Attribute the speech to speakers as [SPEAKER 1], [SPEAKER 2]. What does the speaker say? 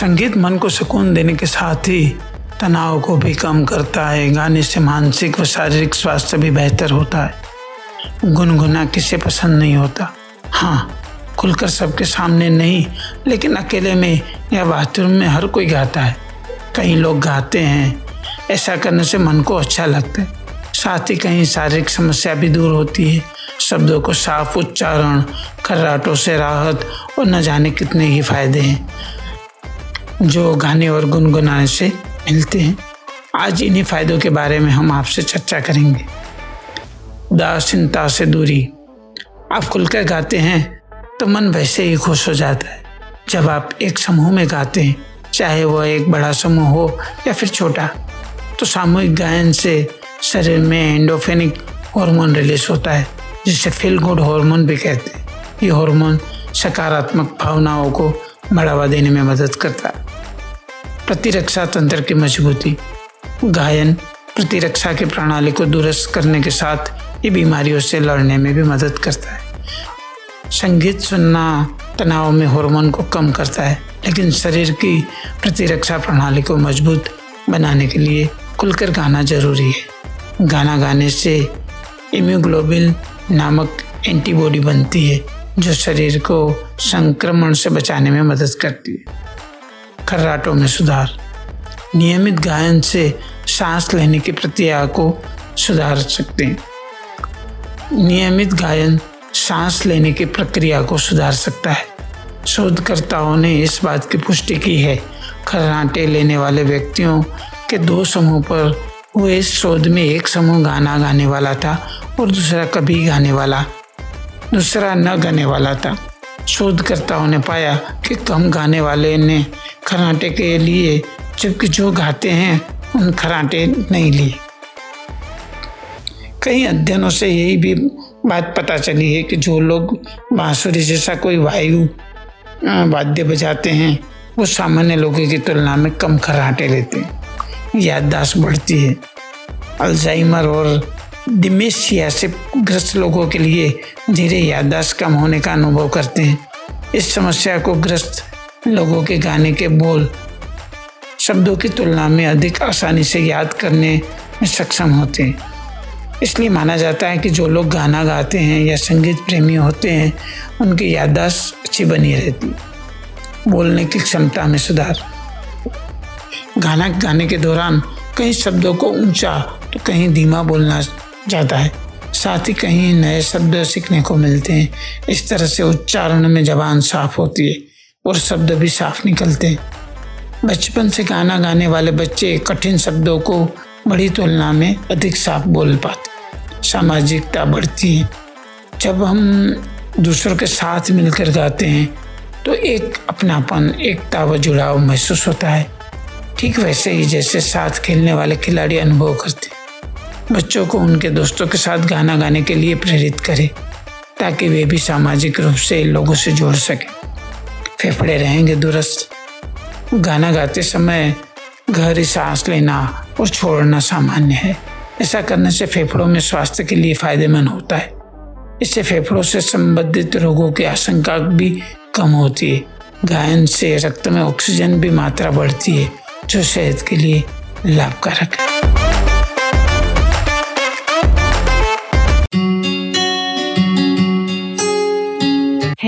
[SPEAKER 1] संगीत मन को सुकून देने के साथ ही तनाव को भी कम करता है। गाने से मानसिक व शारीरिक स्वास्थ्य भी बेहतर होता है। गुनगुना किसे पसंद नहीं होता? हाँ खुलकर सबके सामने नहीं, लेकिन अकेले में या बाथरूम में हर कोई गाता है। कई लोग गाते हैं, ऐसा करने से मन को अच्छा लगता है। साथ ही कहीं शारीरिक समस्या भी दूर होती है। शब्दों को साफ़ उच्चारण खर्राटों से राहत और न जाने कितने ही फ़ायदे हैं। जो गाने और गुनगुनाने से मिलते हैं। आज इन्हीं फायदों के बारे में हम आपसे चर्चा करेंगे। उदासीनता से दूरी। आप खुलकर गाते हैं तो मन वैसे ही खुश हो जाता है। जब आप एक समूह में गाते हैं, चाहे वह एक बड़ा समूह हो या फिर छोटा तो सामूहिक गायन से शरीर में एंडोफेनिक हार्मोन रिलीज़ होता है, जिसे फील गुड हार्मोन भी कहते हैं। ये हार्मोन सकारात्मक भावनाओं को बढ़ावा देने में मदद करता है। प्रतिरक्षा तंत्र की मजबूती, गायन प्रतिरक्षा की प्रणाली को दुरुस्त करने के साथ ये बीमारियों से लड़ने में भी मदद करता है। संगीत सुनना तनाव में हार्मोन को कम करता है, लेकिन शरीर की प्रतिरक्षा प्रणाली को मज़बूत बनाने के लिए खुलकर गाना ज़रूरी है। गाना गाने से इम्यूग्लोबिन नामक एंटीबॉडी बनती है, जो शरीर को संक्रमण से बचाने में मदद करती है। खर्राटों में सुधार। नियमित गायन से सांस लेने की प्रक्रिया को सुधार सकते हैं। नियमित गायन सांस लेने की प्रक्रिया को सुधार सकता है। शोधकर्ताओं ने इस बात की पुष्टि की है। खर्राटे लेने वाले व्यक्तियों के दो समूह पर हुए इस शोध में एक समूह गाना गाने वाला था और दूसरा कभी गाने वाला, दूसरा न गाने वाला था। शोधकर्ताओं ने पाया कि कम गाने वाले ने खराटे के लिए जबकि जो गाते हैं, उन खराटे नहीं लिए। कई अध्ययनों से यही भी बात पता चली है कि जो लोग बांसुरी जैसा कोई वायु वाद्य बजाते हैं, वो सामान्य लोगों की तुलना में कम खराटे लेते हैं। याददाश्त बढ़ती है। अल्जाइमर और डिमेशिया से ग्रस्त लोगों के लिए धीरे याददाश्त कम होने का अनुभव करते हैं। इस समस्या को ग्रस्त लोगों के गाने के बोल शब्दों की तुलना में अधिक आसानी से याद करने में सक्षम होते हैं। इसलिए माना जाता है कि जो लोग गाना गाते हैं या संगीत प्रेमी होते हैं, उनकी याददाश्त अच्छी बनी रहती बोलने की क्षमता में सुधार। गाना गाने के दौरान कई शब्दों को ऊँचा तो कहीं धीमा बोलना जाता है। साथ ही कहीं नए शब्द सीखने को मिलते हैं। इस तरह से उच्चारण में जबान साफ़ होती है और शब्द भी साफ़ निकलते हैं। बचपन से गाना गाने वाले बच्चे कठिन शब्दों को बड़ी तुलना में अधिक साफ़ बोल पाते सामाजिकता बढ़ती है। जब हम दूसरों के साथ मिलकर गाते हैं तो एक अपनापन, एकता व जुड़ाव महसूस होता है। ठीक वैसे ही जैसे साथ खेलने वाले खिलाड़ी अनुभव करते हैं। बच्चों को उनके दोस्तों के साथ गाना गाने के लिए प्रेरित करें, ताकि वे भी सामाजिक रूप से लोगों से जुड़ सकें। फेफड़े रहेंगे दुरुस्त। गाना गाते समय गहरी सांस लेना और छोड़ना सामान्य है। ऐसा करने से फेफड़ों में स्वास्थ्य के लिए फ़ायदेमंद होता है। इससे फेफड़ों से संबंधित रोगों की आशंका भी कम होती है। गायन से रक्त में ऑक्सीजन भी मात्रा बढ़ती है, जो सेहत के लिए लाभकारक है।